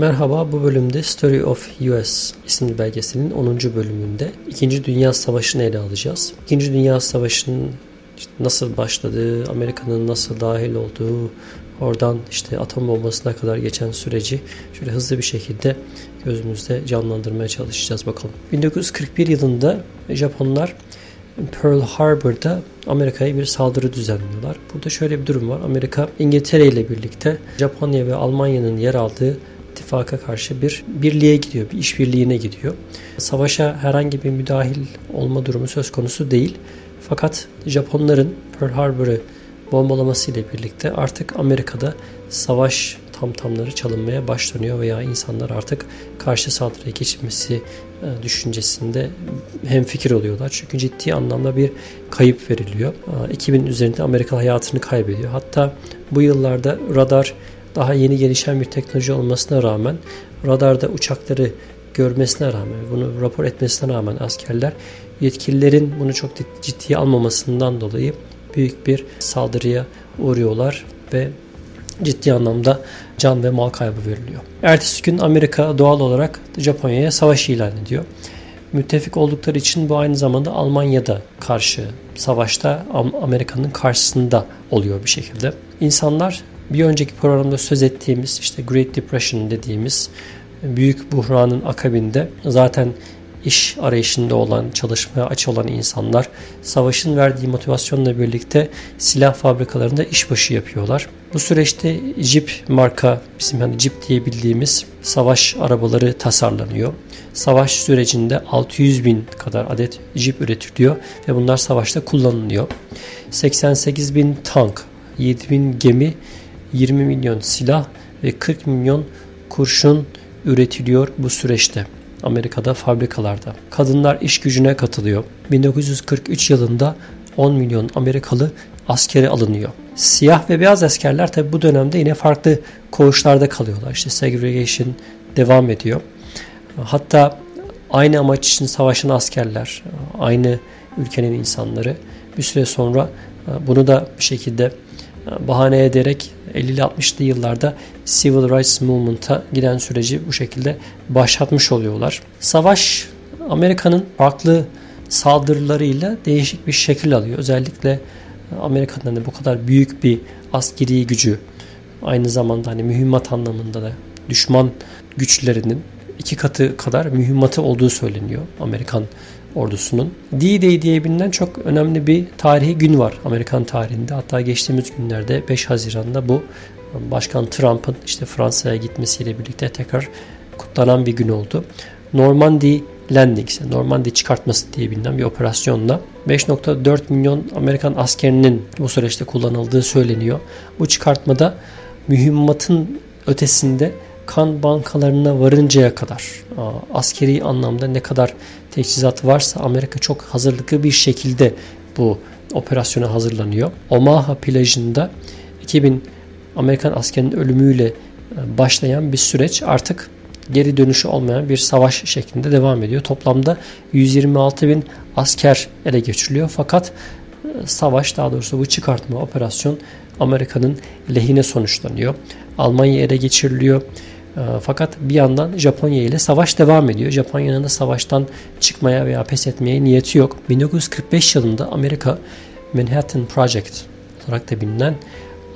Merhaba, bu bölümde Story of US isimli belgeselin 10. bölümünde 2. Dünya Savaşı'nı ele alacağız. 2. Dünya Savaşı'nın işte nasıl başladığı, Amerika'nın nasıl dahil olduğu, oradan işte atom bombasına kadar geçen süreci şöyle hızlı bir şekilde gözümüzde canlandırmaya çalışacağız bakalım. 1941 yılında Japonlar Pearl Harbor'da Amerika'ya bir saldırı düzenliyorlar. Burada şöyle bir durum var. Amerika İngiltere ile birlikte Japonya ve Almanya'nın yer aldığı ittifaka karşı bir birliğe gidiyor, bir işbirliğine gidiyor. Savaşa herhangi bir müdahil olma durumu söz konusu değil. Fakat Japonların Pearl Harbor'ı bombalaması ile birlikte artık Amerika'da savaş tam tamları çalınmaya başlanıyor veya insanlar artık karşı saldırıya geçmesi e, düşüncesinde hem fikir oluyorlar. Çünkü ciddi anlamda bir kayıp veriliyor. 2000 üzerinde Amerika hayatını kaybediyor. Hatta bu yıllarda radar daha yeni gelişen bir teknoloji olmasına rağmen radarda uçakları görmesine rağmen, bunu rapor etmesine rağmen askerler yetkililerin bunu çok ciddiye almamasından dolayı büyük bir saldırıya uğruyorlar ve ciddi anlamda can ve mal kaybı veriliyor. Ertesi gün Amerika doğal olarak Japonya'ya savaş ilan ediyor. Müttefik oldukları için bu aynı zamanda Almanya'da karşı savaşta Amerika'nın karşısında oluyor bir şekilde. İnsanlar bir önceki programda söz ettiğimiz işte Great Depression dediğimiz büyük buhranın akabinde zaten iş arayışında olan, çalışmaya aç olan insanlar savaşın verdiği motivasyonla birlikte silah fabrikalarında işbaşı yapıyorlar. Bu süreçte Jeep marka bizim hani Jeep diye bildiğimiz savaş arabaları tasarlanıyor. Savaş sürecinde 600 bin kadar adet Jeep üretiliyor ve bunlar savaşta kullanılıyor. 88 bin tank, 7 bin gemi, 20 milyon silah ve 40 milyon kurşun üretiliyor bu süreçte. Amerika'da fabrikalarda. Kadınlar iş gücüne katılıyor. 1943 yılında 10 milyon Amerikalı askere alınıyor. Siyah ve beyaz askerler tabi bu dönemde yine farklı koğuşlarda kalıyorlar. İşte segregation devam ediyor. Hatta aynı amaç için savaşan askerler, aynı ülkenin insanları bir süre sonra e, bunu da bir şekilde e, bahane ederek 50'li 60'lı yıllarda Civil Rights Movement'a giden süreci bu şekilde başlatmış oluyorlar. Savaş Amerika'nın farklı saldırılarıyla değişik bir şekil alıyor. Özellikle Amerika'nın da bu kadar büyük bir askeri gücü aynı zamanda hani mühimmat anlamında da düşman güçlerinin iki katı kadar mühimmatı olduğu söyleniyor Amerikan ordusunun. D-Day diye bilinen çok önemli bir tarihi gün var Amerikan tarihinde. Hatta geçtiğimiz günlerde 5 Haziran'da bu Başkan Trump'ın işte Fransa'ya gitmesiyle birlikte tekrar kutlanan bir gün oldu. Normandy Landing, Normandy çıkartması diye bilinen bir operasyonla 5.4 milyon Amerikan askerinin bu süreçte kullanıldığı söyleniyor. Bu çıkartmada mühimmatın ötesinde kan bankalarına varıncaya kadar askeri anlamda ne kadar teçhizat varsa Amerika çok hazırlıklı bir şekilde bu operasyona hazırlanıyor. Omaha plajında 2000 Amerikan askerinin ölümüyle e, başlayan bir süreç artık geri dönüşü olmayan bir savaş şeklinde devam ediyor. Toplamda 126 bin asker ele geçiriliyor. Fakat e, savaş daha doğrusu bu çıkartma operasyon Amerika'nın lehine sonuçlanıyor. Almanya ele geçiriliyor. E, fakat bir yandan Japonya ile savaş devam ediyor. Japonya'nın da savaştan çıkmaya veya pes etmeye niyeti yok. 1945 yılında Amerika Manhattan Project olarak da bilinen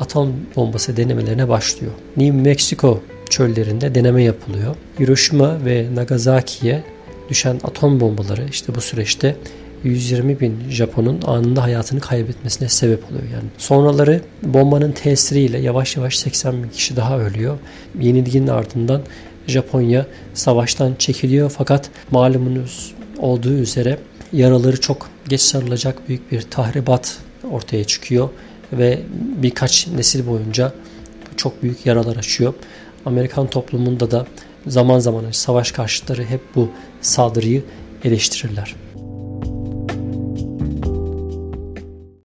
atom bombası denemelerine başlıyor. New Mexico çöllerinde deneme yapılıyor. Hiroşima ve Nagasaki'ye düşen atom bombaları işte bu süreçte 120 bin Japon'un anında hayatını kaybetmesine sebep oluyor. Yani sonraları bombanın tesiriyle yavaş yavaş 80 bin kişi daha ölüyor. Yenilginin ardından Japonya savaştan çekiliyor fakat malumunuz olduğu üzere yaraları çok geç sarılacak büyük bir tahribat ortaya çıkıyor ve birkaç nesil boyunca çok büyük yaralar açıyor. Amerikan toplumunda da zaman zaman savaş karşıtları hep bu saldırıyı eleştirirler.